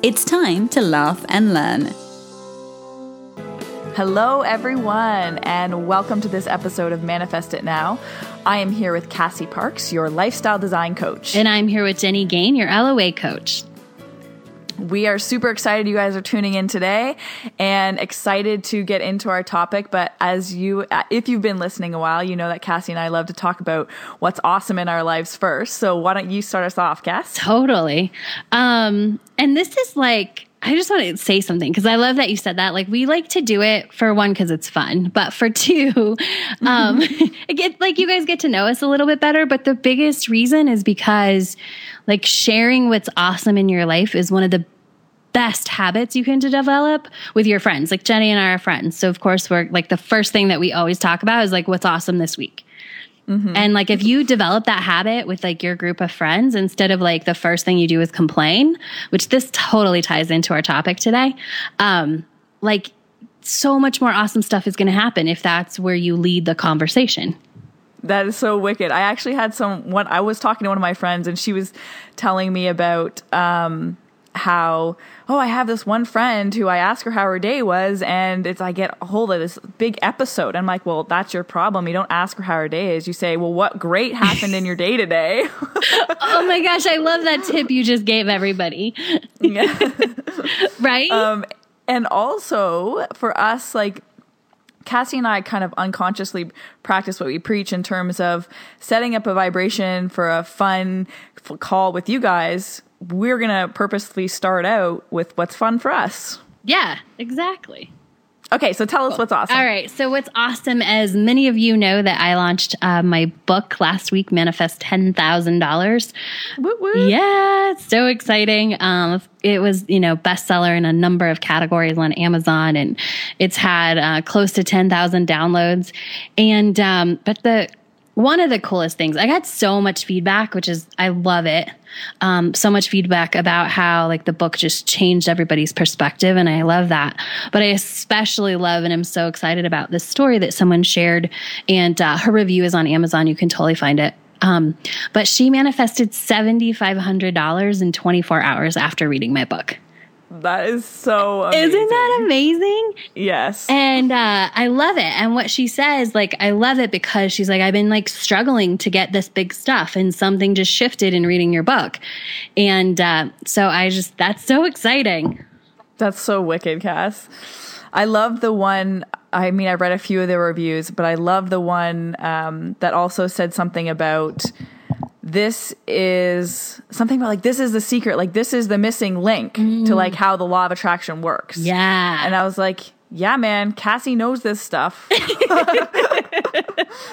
It's time to laugh and learn. Hello, everyone, and welcome to this episode of Manifest It Now. I am here with Cassie Parks, your lifestyle design coach. And I'm here with Jenny Gain, your LOA coach. We are super excited you guys are tuning in today and excited to get into our topic. But as you, if you've been listening a while, you know that Cassie and I love to talk about what's awesome in our lives first. So why don't you start us off, Cass? Totally. Um, and this is like, I just want to say something because I love that you said that. Like we like to do it for one because it's fun, but for two, um, get like you guys get to know us a little bit better. But the biggest reason is because like sharing what's awesome in your life is one of the best habits you can develop with your friends. Like Jenny and I are friends, so of course we're like the first thing that we always talk about is like what's awesome this week. Mm-hmm. And like if you develop that habit with like your group of friends instead of like the first thing you do is complain, which this totally ties into our topic today. Um, like so much more awesome stuff is going to happen if that's where you lead the conversation. That is so wicked. I actually had some when I was talking to one of my friends and she was telling me about um how oh i have this one friend who i ask her how her day was and it's i get a hold of this big episode. I'm like well that's your problem. You don't ask her how her day is. You say well what great happened in your day today? Oh my gosh i love that tip you just gave everybody. Right? Um, and also for us like Cassie and I kind of unconsciously practice what we preach in terms of setting up a vibration for a fun call with you guys we're going to purposely start out with what's fun for us. Yeah, exactly. Okay, so tell us what's awesome. All right, so what's awesome, as many of you know, that I launched uh, my book last week, Manifest Ten Thousand Dollars. Yeah, it's so exciting. Um, it was you know bestseller in a number of categories on Amazon, and it's had uh, close to ten thousand downloads. And um, but the one of the coolest things. I got so much feedback, which is I love it. Um, so much feedback about how like the book just changed everybody's perspective, and I love that. But I especially love and I'm so excited about this story that someone shared, and uh, her review is on Amazon. You can totally find it. Um, but she manifested seventy five hundred dollars in twenty four hours after reading my book. That is so amazing. Isn't that amazing? Yes. And uh, I love it. And what she says, like, I love it because she's like, I've been like struggling to get this big stuff, and something just shifted in reading your book. And uh, so I just, that's so exciting. That's so wicked, Cass. I love the one. I mean, I read a few of the reviews, but I love the one um, that also said something about this is something about like this is the secret like this is the missing link mm. to like how the law of attraction works. Yeah. And i was like yeah man cassie knows this stuff.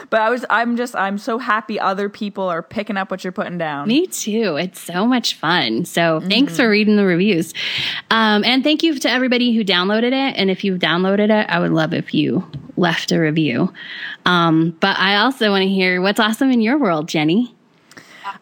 But i was i'm just i'm so happy other people are picking up what you're putting down. Me too. It's so much fun. So mm. thanks for reading the reviews. Um, and thank you to everybody who downloaded it. And if you've downloaded it i would love if you left a review. Um, but i also want to hear what's awesome in your world jenny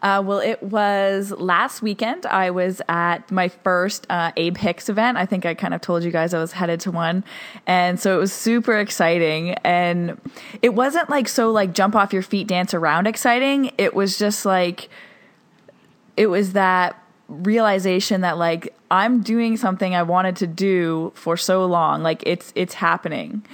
uh, well, it was last weekend. I was at my first uh, Abe Hicks event. I think I kind of told you guys I was headed to one. And so it was super exciting. And it wasn't like so like jump off your feet, dance around exciting. It was just like, it was that realization that like I'm doing something I wanted to do for so long. Like it's, it's happening.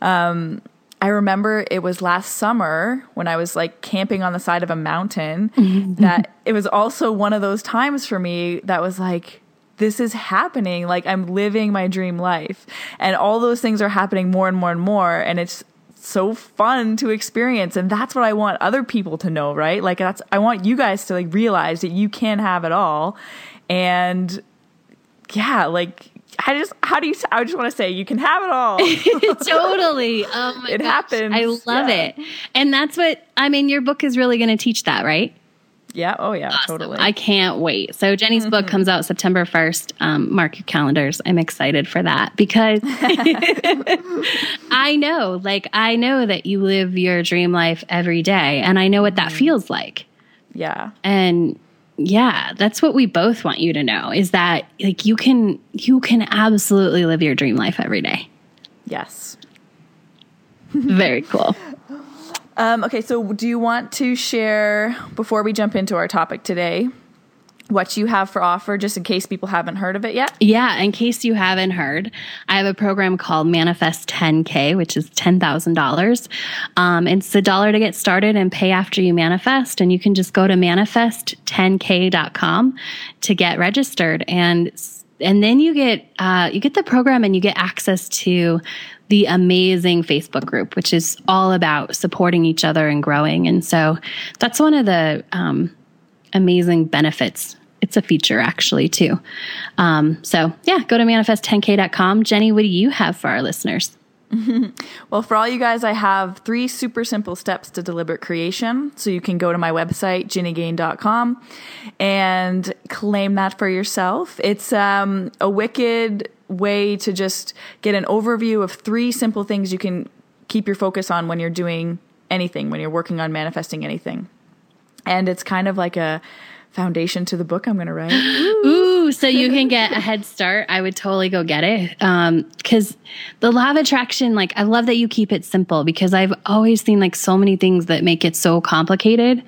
Um, I remember it was last summer when I was like camping on the side of a mountain that it was also one of those times for me that was like, this is happening. Like I'm living my dream life. And all those things are happening more and more and more. And it's so fun to experience. And that's what I want other people to know, right? Like that's, I want you guys to like realize that you can have it all. And yeah, like I just how do you I just want to say you can have it all. totally. Oh it gosh, happens. I love yeah. it. And that's what I mean your book is really going to teach that, right? Yeah. Oh, yeah. Awesome. Totally. I can't wait. So Jenny's mm-hmm. book comes out September 1st. Um, mark your calendars. I'm excited for that because I know, like, I know that you live your dream life every day and I know what that mm-hmm. feels like. Yeah. And yeah, that's what we both want you to know is that like you can you can absolutely live your dream life every day. Yes. Very cool. Um, okay, so do you want to share before we jump into our topic today? What you have for offer just in case people haven't heard of it yet? Yeah, in case you haven't heard, I have a program called Manifest 10K, which is $10,000. Um, it's a dollar to get started and pay after you manifest. And you can just go to manifest10k.com to get registered. And and then you get uh, you get the program and you get access to the amazing Facebook group, which is all about supporting each other and growing. And so that's one of the um, amazing benefits. It's a feature actually too. Um, so yeah, go to manifest10k.com. Jenny, what do you have for our listeners? well, for all you guys, I have three super simple steps to deliberate creation. So you can go to my website, ginnygain.com, and claim that for yourself. It's um, a wicked way to just get an overview of three simple things you can keep your focus on when you're doing anything, when you're working on manifesting anything. And it's kind of like a foundation to the book I'm going to write. Ooh, so you can get a head start. I would totally go get it. Um, cause the law of attraction, like, I love that you keep it simple because I've always seen like so many things that make it so complicated.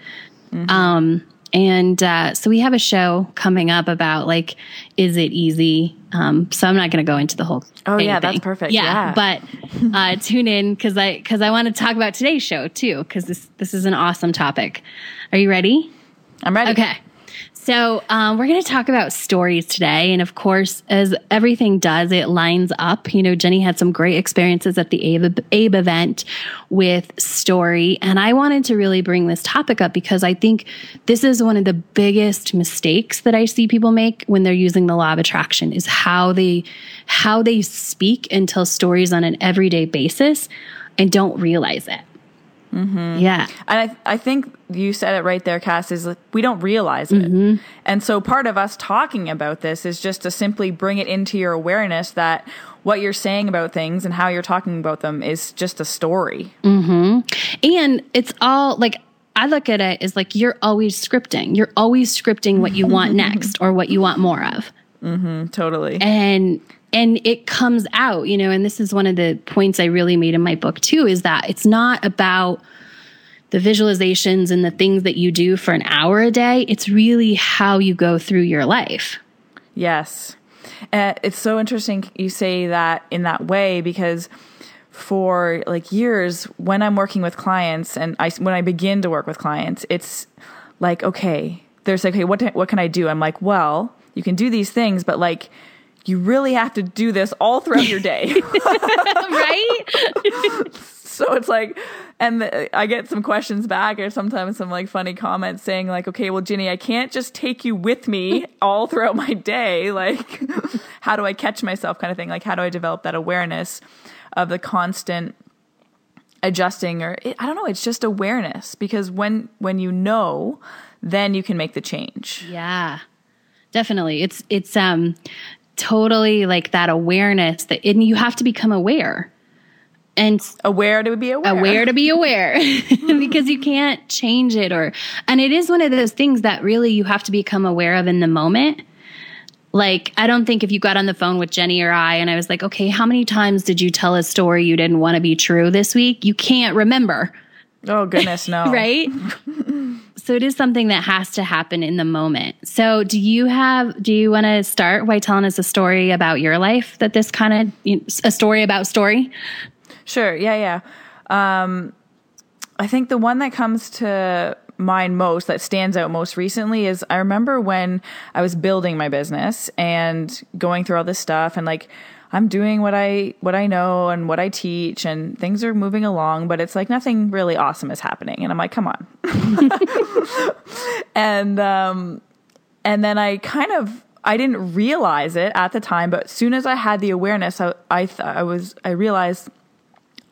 Mm-hmm. Um, and uh, so we have a show coming up about like, is it easy? Um, so I'm not going to go into the whole. Oh yeah, thing. that's perfect. Yeah, yeah. but uh, tune in because I because I want to talk about today's show too because this this is an awesome topic. Are you ready? I'm ready. Okay. So, um, we're going to talk about stories today. And of course, as everything does, it lines up. You know, Jenny had some great experiences at the Abe, Abe event with story. And I wanted to really bring this topic up because I think this is one of the biggest mistakes that I see people make when they're using the law of attraction is how they, how they speak and tell stories on an everyday basis and don't realize it. Mm-hmm. Yeah. And I, I think you said it right there, Cass, is we don't realize it. Mm-hmm. And so part of us talking about this is just to simply bring it into your awareness that what you're saying about things and how you're talking about them is just a story. Mm-hmm. And it's all like, I look at it as like you're always scripting. You're always scripting what you want next or what you want more of. Mm-hmm, totally. And and it comes out, you know, and this is one of the points I really made in my book too is that it's not about the visualizations and the things that you do for an hour a day. It's really how you go through your life. Yes. Uh, it's so interesting you say that in that way because for like years when I'm working with clients and I when I begin to work with clients, it's like okay, there's like, okay, what what can I do? I'm like, well, you can do these things, but like you really have to do this all throughout your day. right? so it's like, and the, I get some questions back or sometimes some like funny comments saying like, okay, well, Ginny, I can't just take you with me all throughout my day. Like, how do I catch myself kind of thing? Like, how do I develop that awareness of the constant adjusting or I don't know, it's just awareness because when, when you know, then you can make the change. Yeah definitely it's it's um totally like that awareness that and you have to become aware. And aware to be aware. aware to be aware. Because you can't change it or and it is one of those things that really you have to become aware of in the moment. Like i don't think if you got on the phone with jenny or i and i was like okay how many times did you tell a story you didn't want to be true this week? You can't remember. Oh goodness no. Right so it is something that has to happen in the moment. So do you have do you want to start by telling us a story about your life that this kind of a story about story? Sure. Yeah, yeah. Um, I think the one that comes to mind most that stands out most recently is I remember when I was building my business and going through all this stuff and like I'm doing what I what I know and what I teach and things are moving along, but it's like nothing really awesome is happening. And I'm like, come on. and um and then I kind of I didn't realize it at the time, but as soon as I had the awareness, I I, th- I was I realized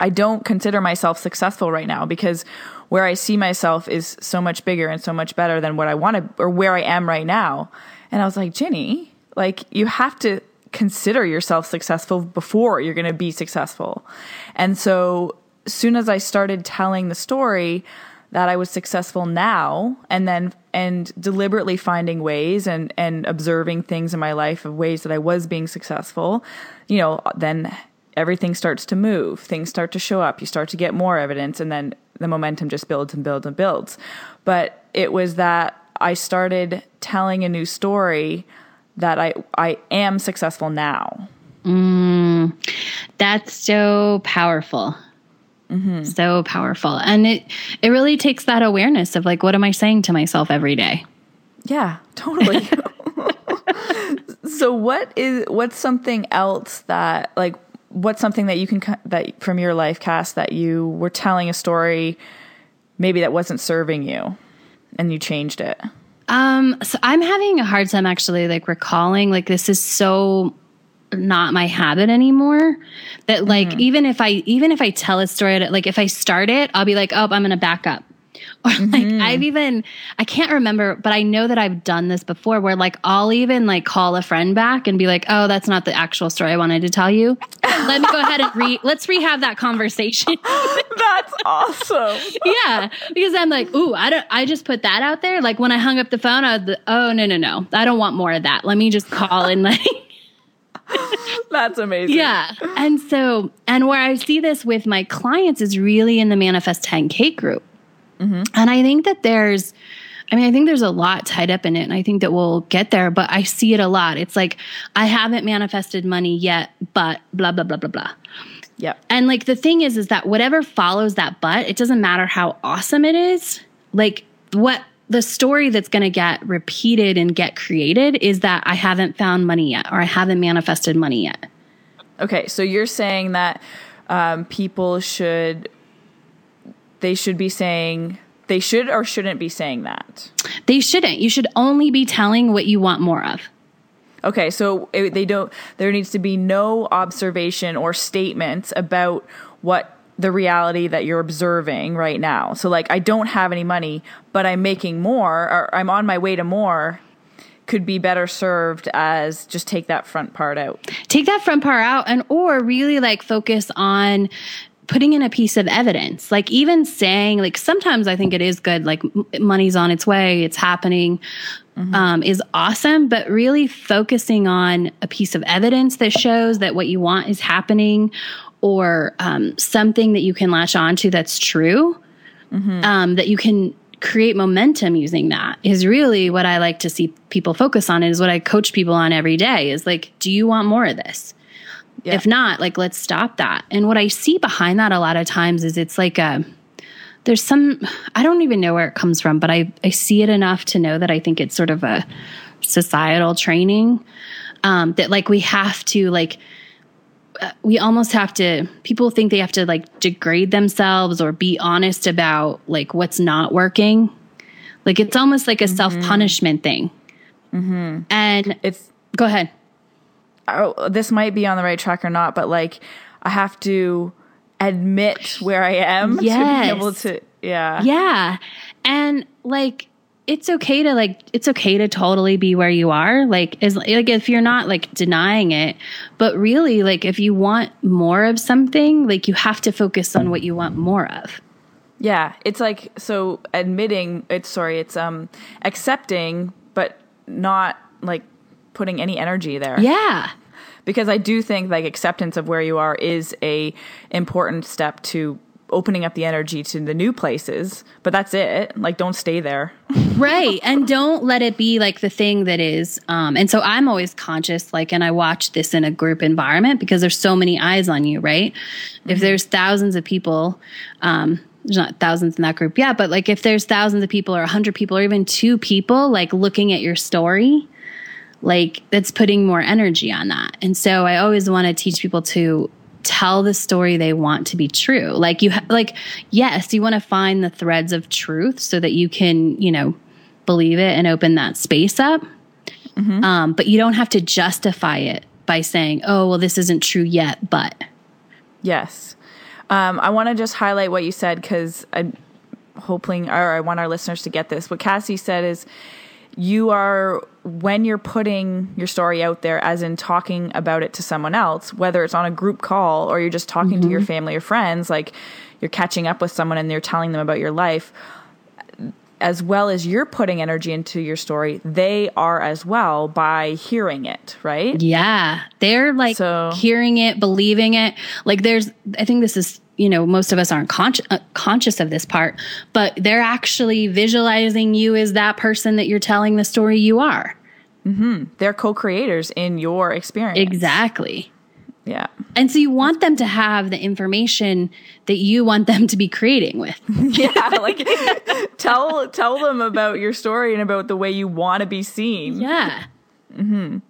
I don't consider myself successful right now because where I see myself is so much bigger and so much better than what I want to or where I am right now. And I was like, Ginny, like you have to consider yourself successful before you're going to be successful. And so soon as I started telling the story that I was successful now and then and deliberately finding ways and and observing things in my life of ways that I was being successful, you know, then everything starts to move. Things start to show up. You start to get more evidence and then the momentum just builds and builds and builds. But it was that I started telling a new story that I I am successful now. Mm, that's so powerful. Mm-hmm. So powerful. And it it really takes that awareness of like what am I saying to myself every day? Yeah, totally. so what is what's something else that like what's something that you can that from your life Cass that you were telling a story maybe that wasn't serving you and you changed it? Um so I'm having a hard time actually like recalling like this is so not my habit anymore that like mm-hmm. even if i even if i tell a story like if i start it i'll be like oh i'm gonna back up or mm-hmm. like i've even i can't remember but i know that i've done this before where like i'll even like call a friend back and be like oh that's not the actual story i wanted to tell you let me go ahead and re let's rehab that conversation that's awesome yeah because i'm like ooh i don't i just put that out there like when i hung up the phone i was like, oh no no no i don't want more of that let me just call and like That's amazing. Yeah. And so, and where I see this with my clients is really in the Manifest 10K group. Mm-hmm. And I think that there's, I mean, I think there's a lot tied up in it, and I think that we'll get there, but I see it a lot. It's like, I haven't manifested money yet, but blah, blah, blah, blah, blah. Yeah. And like the thing is, is that whatever follows that but, it doesn't matter how awesome it is. Like what the story that's going to get repeated and get created is that I haven't found money yet or I haven't manifested money yet. Okay, so you're saying that um, people should they should be saying they should or shouldn't be saying that. They shouldn't. You should only be telling what you want more of. Okay, so they don't. There needs to be no observation or statements about what the reality that you're observing right now. So like I don't have any money, but I'm making more or I'm on my way to more could be better served as just take that front part out. Take that front part out and or really like focus on putting in a piece of evidence. Like even saying like sometimes I think it is good like money's on its way, it's happening. Mm-hmm. Um, is awesome, but really focusing on a piece of evidence that shows that what you want is happening, or um, something that you can latch onto that's true, mm-hmm. um, that you can create momentum using that is really what I like to see people focus on. Is what I coach people on every day. Is like, do you want more of this? Yeah. If not, like, let's stop that. And what I see behind that a lot of times is it's like a there's some I don't even know where it comes from, but I I see it enough to know that I think it's sort of a societal training um, that like we have to like we almost have to people think they have to like degrade themselves or be honest about like what's not working like it's almost like a mm-hmm. self-punishment thing mm-hmm. and it's go ahead oh, this might be on the right track or not but like i have to admit where i am yes. to be able to yeah. Yeah. And like it's okay to like it's okay to totally be where you are. Like as like if you're not like denying it but really like if you want more of something like you have to focus on what you want more of. Yeah. It's like so admitting it's sorry it's um accepting but not like putting any energy there yeah because i do think like acceptance of where you are is a important step to opening up the energy to the new places, but that's it. Like, don't stay there. right. And don't let it be like the thing that is. Um, and so I'm always conscious, like, and I watch this in a group environment because there's so many eyes on you, right? Mm-hmm. If there's thousands of people, um, there's not thousands in that group yeah, but like if there's thousands of people or a hundred people or even two people like looking at your story, like that's putting more energy on that. And so I always want to teach people to tell the story they want to be true. Like you ha- like yes, you want to find the threads of truth so that you can, you know, believe it and open that space up. Mm-hmm. Um, but you don't have to justify it by saying, "Oh, well this isn't true yet, but." Yes. Um, I want to just highlight what you said cuz I hoping, or I want our listeners to get this. What Cassie said is, you are when you're putting your story out there as in talking about it to someone else whether it's on a group call or you're just talking mm-hmm. to your mm-hmm. family or friends like you're catching up with someone and you're telling them about your life as well as you're putting energy into your story, they are as well by hearing it, right? Yeah. They're like so, hearing it, believing it. Like there's, I think this is, you know, most of us aren't conscious uh, conscious of this part, but they're actually visualizing you as that person that you're telling the story you are. Mm-hmm. They're co creators in your experience. Exactly. Yeah. And so you want them to have the information that you want them to be creating with. yeah, like tell tell them about your story and about the way you want to be seen. Yeah. Mhm.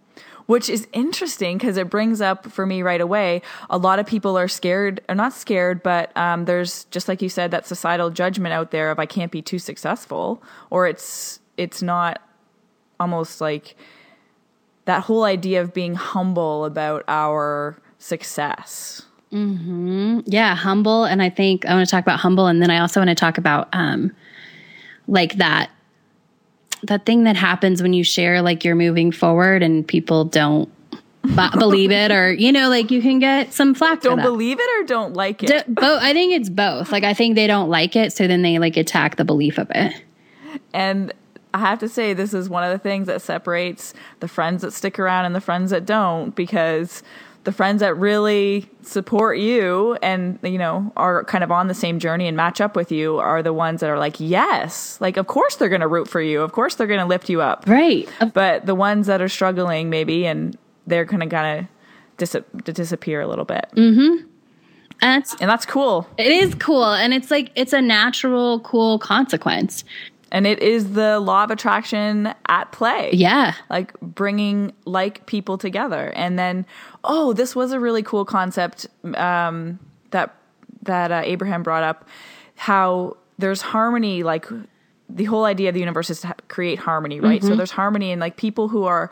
Which is interesting because it brings up for me right away. A lot of people are scared, or not scared, but um, there's just like you said that societal judgment out there of I can't be too successful, or it's it's not almost like that whole idea of being humble about our success. Mm-hmm. Yeah, humble. And I think I want to talk about humble, and then I also want to talk about um, like that that thing that happens when you share like you're moving forward and people don't b- believe it or you know like you can get some flack don't believe it or don't like it? D- both i think it's both. Like i think they don't like it so then they like attack the belief of it. And I have to say, this is one of the things that separates the friends that stick around and the friends that don't because the friends that really support you and you know are kind of on the same journey and match up with you are the ones that are like yes like of course they're going to root for you. Of course they're going to lift you up. Right. But the ones that are struggling maybe and they're kind of dis- disappear a little bit. Mm-hmm. And that's, and that's cool. It is cool. And it's like it's a natural cool consequence and it is the law of attraction at play. Yeah. Like bringing like people together. And then, oh, this was a really cool concept um, that that uh, Abraham brought up how there's harmony like the whole idea of the universe is to create harmony, right? Mm-hmm. So there's harmony and like people who are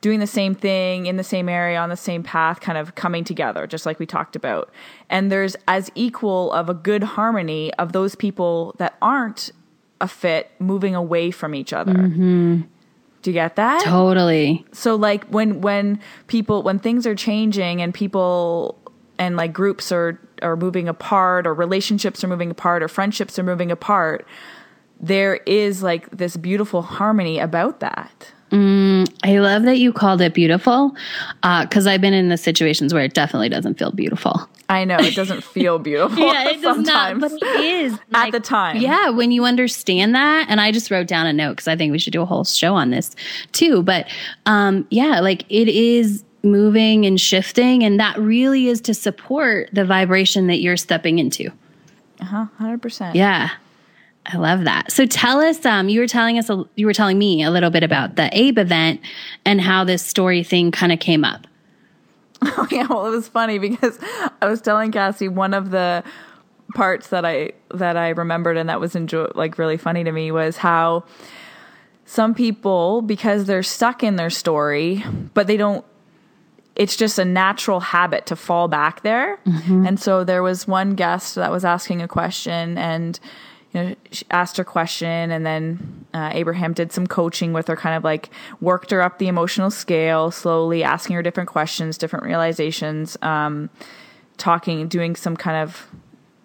doing the same thing in the same area on the same path kind of coming together just like we talked about and there's as equal of a good harmony of those people that aren't a fit moving away from each other. Mm-hmm. Do you get that? Totally. So like when when people when things are changing and people and like groups are are moving apart or relationships are moving apart or friendships are moving apart, there is like this beautiful harmony about that. Mm, I love that you called it beautiful because uh, I've been in the situations where it definitely doesn't feel beautiful. I know it doesn't feel beautiful. yeah, it does not, but it is like, at the time. Yeah, when you understand that, and I just wrote down a note because I think we should do a whole show on this too. But um, yeah, like it is moving and shifting, and that really is to support the vibration that you're stepping into. Uh huh, hundred percent. Yeah. I love that. So tell us, um, you were telling us, a, you were telling me a little bit about the Abe event and how this story thing kind of came up. Oh yeah, well it was funny because I was telling Cassie one of the parts that I that I remembered and that was enjoy like really funny to me was how some people because they're stuck in their story, but they don't it's just a natural habit to fall back there. Mm-hmm. And so there was one guest that was asking a question and you know, asked her question, and then uh, Abraham did some coaching with her, kind of like worked her up the emotional scale, slowly asking her different questions, different realizations, um, talking, doing some kind of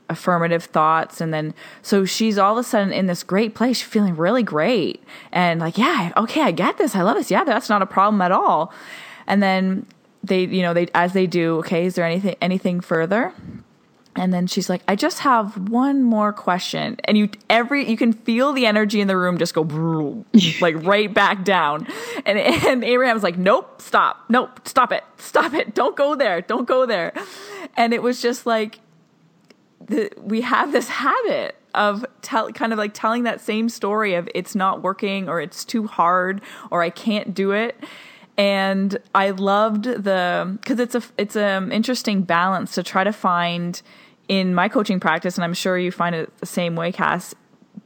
affirmative thoughts and then so she's all of a sudden in this great place feeling really great and like yeah okay i get this i love this yeah that's not a problem at all. And then they you know they as they do okay is there anything anything further and then she's like, I just have one more question. And you every you can feel the energy in the room just go like right back down. And and Abraham's like, Nope, stop. Nope, stop it. Stop it. Don't go there. Don't go there. And it was just like the, we have this habit of tell kind of like telling that same story of it's not working or it's too hard or I can't do it and I loved the because it's a it's an um, interesting balance to try to find in my coaching practice, and I'm sure you find it the same way, Cass,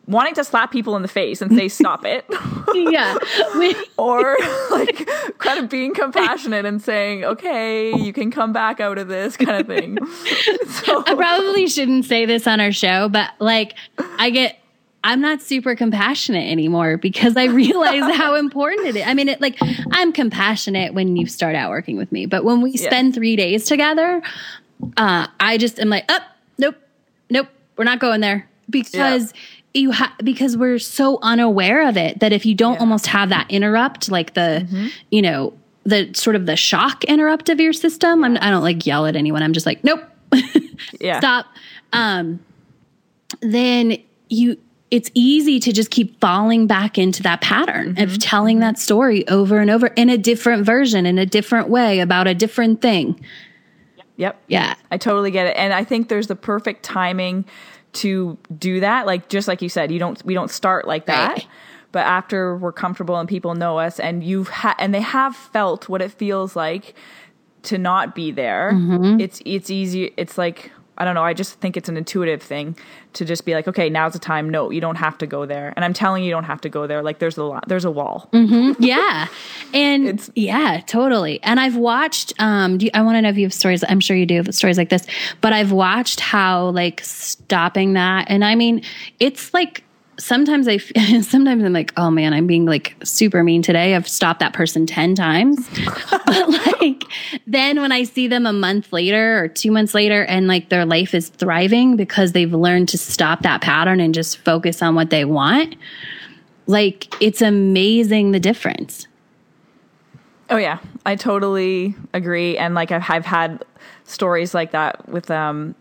wanting to slap people in the face and say stop it. Yeah. Or like kind of being compassionate and saying okay you can come back out of this kind of thing. So i probably shouldn't say this on our show but like i get I'm not super compassionate anymore because I realize how important it is. I mean, it like I'm compassionate when you start out working with me, but when we spend three days together, uh, I just am like, oh, nope, nope, we're not going there because. Yeah you have because we're so unaware of it that if you don't yeah. almost have that interrupt like the mm-hmm. you know the sort of the shock interrupt of your system I'm, i don't like yell at anyone i'm just like nope yeah stop um then you it's easy to just keep falling back into that pattern mm-hmm. of telling that story over and over in a different version, in a different way about a different thing. Yep. Yeah. I totally get it. And I think there's the perfect timing to do that. Like just like you said, you don't we don't start like that. Right. But after we're comfortable and people know us and you've had and they have felt what it feels like to not be there, mm-hmm. it's it's easy it's like I don't know. I just think it's an intuitive thing to just be like, okay, now's the time. No, you don't have to go there. And I'm telling you, you don't have to go there. Like there's a lot, there's a wall. Mm-hmm. Yeah. And it's, yeah, totally. And I've watched, um, you, I want to know if you have stories. I'm sure you do have stories like this, but I've watched how like stopping that. And I mean, it's like, sometimes I sometimes I'm like, oh man, I'm being like super mean today. I've stopped that person 10 times. but like then when I see them a month later or 2 months later and like their life is thriving because they've learned to stop that pattern and just focus on what they want, like it's amazing the difference. Oh yeah, I totally agree and like I've, I've had stories like that with um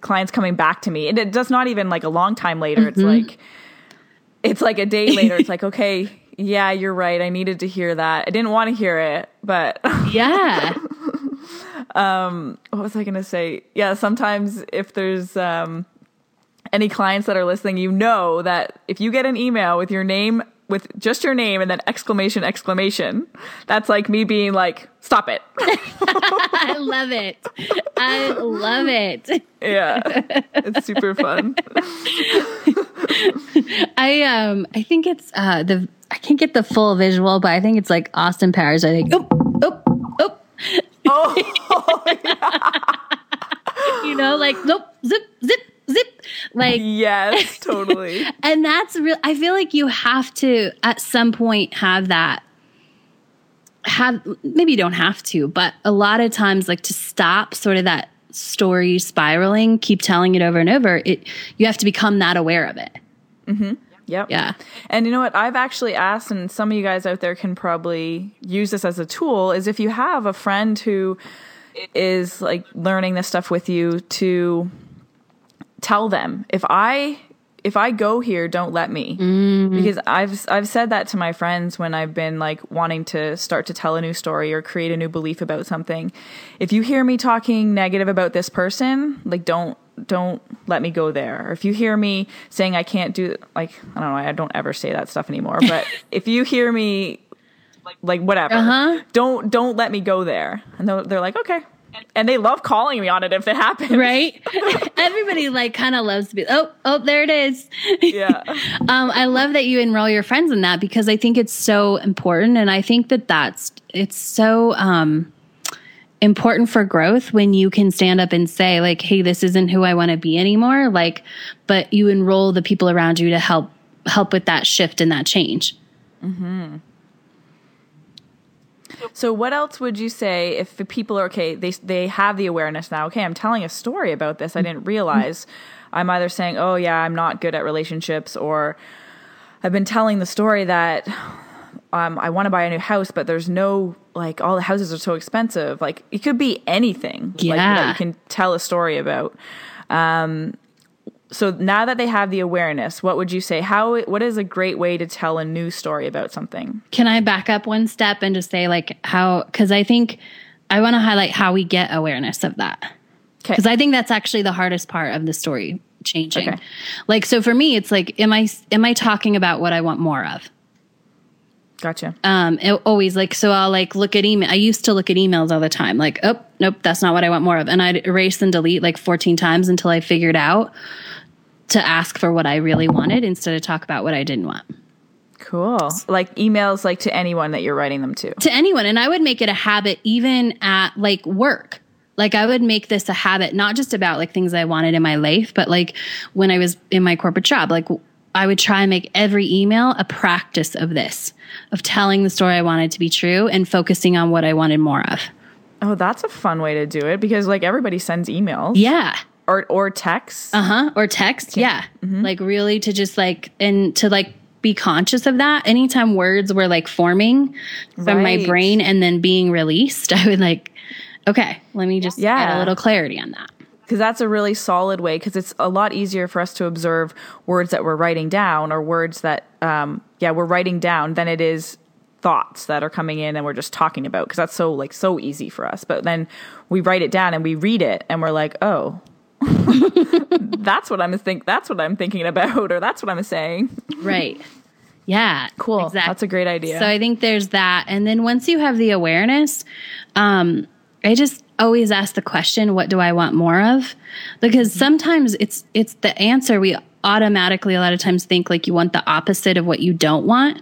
clients coming back to me and it does not even like a long time later. Mm-hmm. it's like it's like a day later. It's like okay yeah you're right. I needed to hear that. I didn't want to hear it but yeah. Um what was i going to say? Yeah sometimes if there's um any clients that are listening you know that if you get an email with your name with just your name and then exclamation exclamation. That's like me being like stop it. I love it. I love it. Yeah. It's super fun. I um i think it's uh the i can't get the full visual but i think it's like austin powers i think oh oh oh oh yeah. you know like nope zip zip zip like yes totally and that's real i feel like you have to at some point have that have maybe you don't have to but a lot of times like to stop sort of that story spiraling keep telling it over and over it you have to become that aware of it mm-hmm Yep. Yeah. And you know what? I've actually asked, and some of you guys out there can probably use this as a tool, is if you have a friend who is like learning this stuff with you to tell them if I if I go here, don't let me. Mm-hmm. Because I've I've said that to my friends when I've been like wanting to start to tell a new story or create a new belief about something. If you hear me talking negative about this person, like don't don't let me go there. Or if you hear me saying I can't do like I don't know, I don't ever say that stuff anymore, but if you hear me like, like whatever, uh-huh. don't don't let me go there. And they're, they're like, "Okay, and they love calling me on it if it happens. Right? Everybody like kind of loves to be, oh, oh, there it is. Yeah. um, I love that you enroll your friends in that because I think it's so important. And I think that that's, it's so, um, important for growth when you can stand up and say like hey this isn't who i want to be anymore like but you enroll the people around you to help help with that shift and that change mm-hmm. So what else would you say if the people are okay, they they have the awareness now, okay, I'm telling a story about this. I didn't realize. I'm either saying, "Oh yeah, I'm not good at relationships," or I've been telling the story that um, I want to buy a new house, but there's no like all the houses are so expensive. Like it could be anything. Yeah. Like, that you can tell a story about. Um, so now that they have the awareness, what would you say? How what is a great way to tell a new story about something? Can I back up one step and just say like how cuz I think I want to highlight how we get awareness of that. Okay. Cuz I think that's actually the hardest part of the story changing. Okay. Like so for me it's like am I am I talking about what I want more of? Gotcha. Um, it always like so. I'll like look at email. I used to look at emails all the time. Like, oh, nope, that's not what I want more of. And I'd erase and delete like fourteen times until I figured out to ask for what I really wanted instead of talk about what I didn't want. Cool. Like emails like to anyone that you're writing them to. To anyone. And I would make it a habit even at like work. Like I would make this a habit, not just about like things I wanted in my life, but like when I was in my corporate job, like I would try and make every email a practice of this, of telling the story I wanted to be true and focusing on what I wanted more of. Oh, that's a fun way to do it because like everybody sends emails. Yeah. Or or texts. Uh huh. Or text. Yeah. Mm-hmm. Like really to just like and to like be conscious of that. Anytime words were like forming from right. my brain and then being released, I would like, okay, let me just yeah. add a little clarity on that because that's a really solid way because it's a lot easier for us to observe words that we're writing down or words that um, yeah we're writing down than it is thoughts that are coming in and we're just talking about because that's so like so easy for us. But then we write it down and we read it and we're like oh that's what i'm think that's what i'm thinking about or that's what i'm saying. Right. Yeah cool. exactly. that's a great idea. so i think there's that. And then once you have the awareness um i just always ask the question what do i want more of? Because sometimes it's it's the answer we automatically a lot of times think like you want the opposite of what you don't want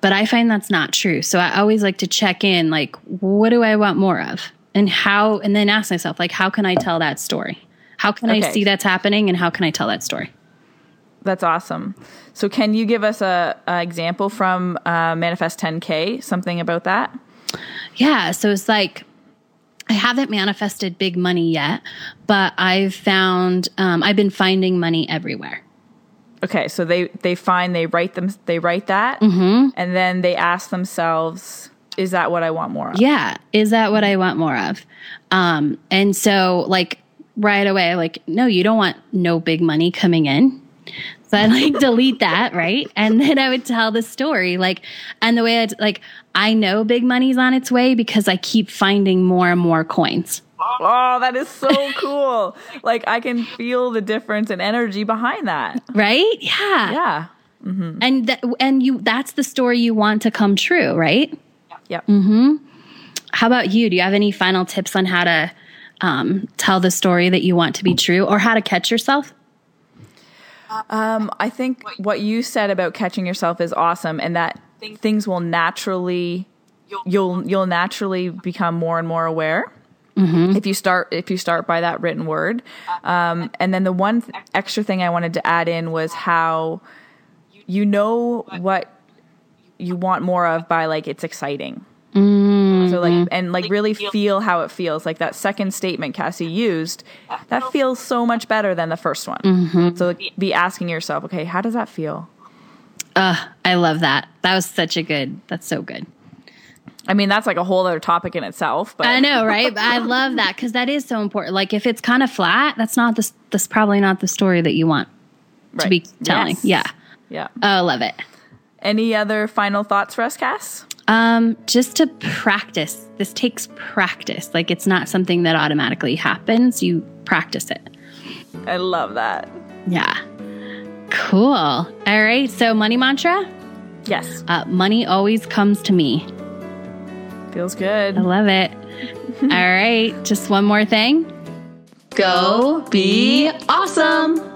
but i find that's not true. So i always like to check in like what do i want more of? And how and then ask myself like how can i tell that story? How can okay. i see that's happening and how can i tell that story? That's awesome. So can you give us a, a example from uh, manifest 10k something about that? Yeah. So it's like I haven't manifested big money yet, but I've found um, I've been finding money everywhere. Okay, so they they find they write them they write that, mm-hmm. and then they ask themselves, "Is that what I want more of?" Yeah, is that what I want more of? Um, and so like right away, like no, you don't want no big money coming in. So I like delete that, right? And then I would tell the story, like, and the way I like, I know big money's on its way because I keep finding more and more coins. Oh, that is so cool! like I can feel the difference in energy behind that, right? Yeah, yeah. Mm-hmm. And that, and you—that's the story you want to come true, right? Yep. Mm-hmm. How about you? Do you have any final tips on how to um, tell the story that you want to be true, or how to catch yourself? Um, I think what you said about catching yourself is awesome, and that things will naturally you'll you'll naturally become more and more aware. Mm-hmm. If you start if you start by that written word, um, and then the one th- extra thing I wanted to add in was how you know what you want more of by like it's exciting. Mm-hmm. So like and like really feel how it feels. Like that second statement Cassie used, that feels so much better than the first one. Mm-hmm. So like, be asking yourself, okay, how does that feel? Uh, I love that. That was such a good. That's so good. I mean, that's like a whole other topic in itself. But I know, right? I love that because that is so important. Like, if it's kind of flat, that's not this. That's probably not the story that you want right. to be telling. Yes. Yeah. Yeah. Oh, I love it. Any other final thoughts for us, Cass? Um, just to practice. This takes practice. Like it's not something that automatically happens. You practice it. I love that. Yeah. Cool. All right. So, money mantra? Yes. Uh, money always comes to me. Feels good. I love it. All right. Just one more thing. Go be awesome.